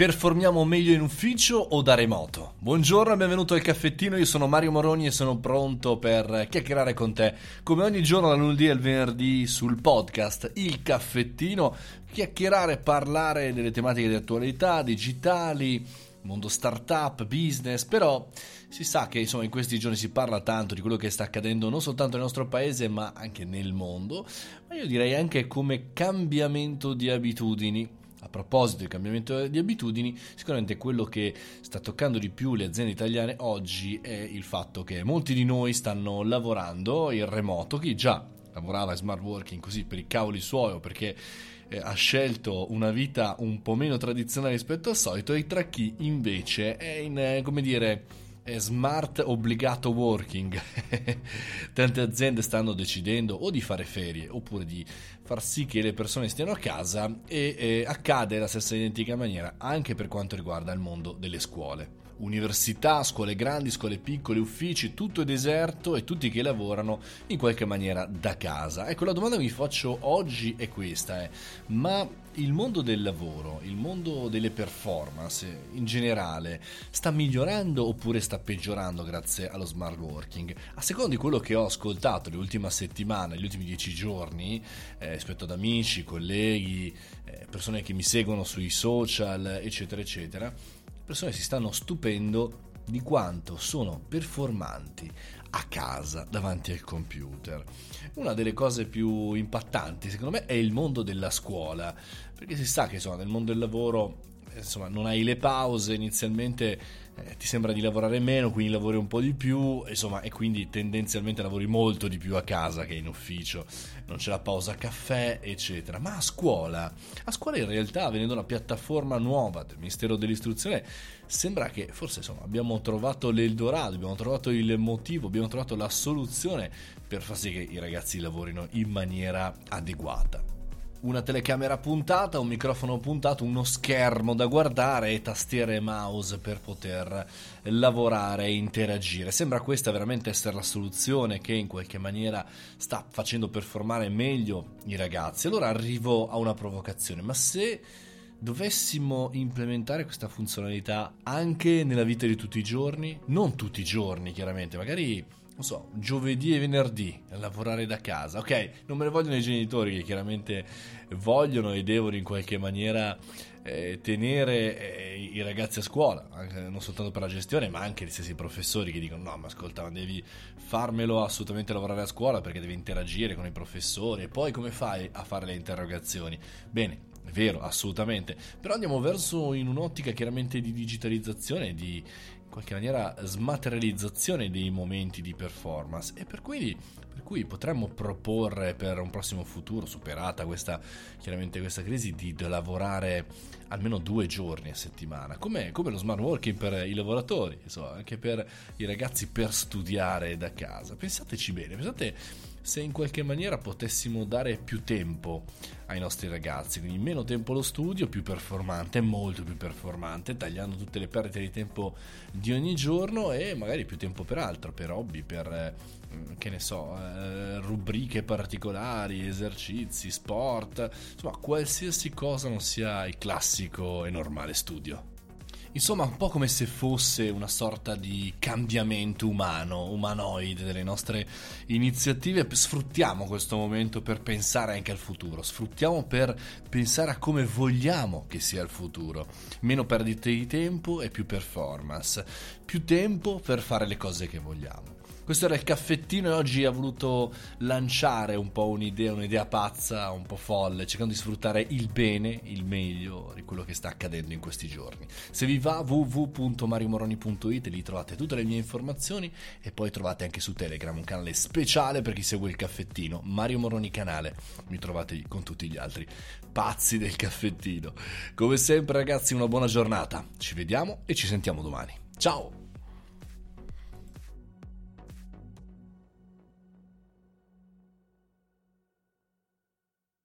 Performiamo meglio in ufficio o da remoto? Buongiorno e benvenuto al caffettino, io sono Mario Moroni e sono pronto per chiacchierare con te. Come ogni giorno dal lunedì al venerdì sul podcast Il caffettino, chiacchierare, parlare delle tematiche di attualità, digitali, mondo startup, business, però si sa che insomma in questi giorni si parla tanto di quello che sta accadendo non soltanto nel nostro paese ma anche nel mondo, ma io direi anche come cambiamento di abitudini a proposito di cambiamento di abitudini, sicuramente quello che sta toccando di più le aziende italiane oggi è il fatto che molti di noi stanno lavorando in remoto, chi già lavorava in smart working così per i cavoli suoi o perché eh, ha scelto una vita un po' meno tradizionale rispetto al solito e tra chi invece è in, eh, come dire, smart obbligato working. Tante aziende stanno decidendo o di fare ferie oppure di far sì che le persone stiano a casa e eh, accade la stessa identica maniera anche per quanto riguarda il mondo delle scuole università, scuole grandi, scuole piccole, uffici, tutto è deserto e tutti che lavorano in qualche maniera da casa. Ecco, la domanda che mi faccio oggi è questa, è, ma il mondo del lavoro, il mondo delle performance in generale sta migliorando oppure sta peggiorando grazie allo smart working? A seconda di quello che ho ascoltato le ultime settimane, gli ultimi dieci giorni, eh, rispetto ad amici, colleghi, eh, persone che mi seguono sui social, eccetera, eccetera, persone si stanno stupendo di quanto sono performanti a casa davanti al computer. Una delle cose più impattanti, secondo me, è il mondo della scuola, perché si sa che insomma, nel mondo del lavoro insomma, non hai le pause, inizialmente eh, ti sembra di lavorare meno, quindi lavori un po' di più, insomma, e quindi tendenzialmente lavori molto di più a casa che in ufficio, non c'è la pausa caffè, eccetera. Ma a scuola, a scuola in realtà, venendo una piattaforma nuova del Ministero dell'Istruzione, sembra che forse insomma, abbiamo trovato l'Eldorado, abbiamo trovato il motivo, abbiamo trovato la soluzione per far sì che i ragazzi lavorino in maniera adeguata una telecamera puntata, un microfono puntato, uno schermo da guardare e tastiere e mouse per poter lavorare e interagire. Sembra questa veramente essere la soluzione che in qualche maniera sta facendo performare meglio i ragazzi. Allora arrivo a una provocazione, ma se dovessimo implementare questa funzionalità anche nella vita di tutti i giorni, non tutti i giorni chiaramente, magari non so, giovedì e venerdì a lavorare da casa. Ok, non me ne vogliono i genitori che chiaramente vogliono e devono in qualche maniera eh, tenere eh, i ragazzi a scuola, anche, non soltanto per la gestione, ma anche gli stessi professori che dicono no, ma ascolta, ma devi farmelo assolutamente lavorare a scuola perché devi interagire con i professori e poi come fai a fare le interrogazioni? Bene, vero, assolutamente, però andiamo verso in un'ottica chiaramente di digitalizzazione, di qualche maniera smaterializzazione dei momenti di performance. E per cui, per cui potremmo proporre per un prossimo futuro, superata questa, chiaramente questa crisi, di lavorare almeno due giorni a settimana, come, come lo smart working per i lavoratori, insomma, anche per i ragazzi per studiare da casa. Pensateci bene, pensate se in qualche maniera potessimo dare più tempo ai nostri ragazzi, quindi meno tempo allo studio, più performante, molto più performante, tagliando tutte le perdite di tempo di ogni giorno e magari più tempo per altro, per hobby, per eh, che ne so, eh, rubriche particolari, esercizi, sport, insomma qualsiasi cosa non sia il classico e normale studio. Insomma, un po' come se fosse una sorta di cambiamento umano, umanoide delle nostre iniziative. Sfruttiamo questo momento per pensare anche al futuro, sfruttiamo per pensare a come vogliamo che sia il futuro. Meno perdite di tempo e più performance, più tempo per fare le cose che vogliamo. Questo era il caffettino e oggi ha voluto lanciare un po' un'idea, un'idea pazza, un po' folle, cercando di sfruttare il bene, il meglio di quello che sta accadendo in questi giorni. Se vi va www.mariomoroni.it lì trovate tutte le mie informazioni e poi trovate anche su Telegram un canale speciale per chi segue il caffettino, Mario Moroni canale. Mi trovate con tutti gli altri pazzi del caffettino. Come sempre ragazzi una buona giornata, ci vediamo e ci sentiamo domani. Ciao!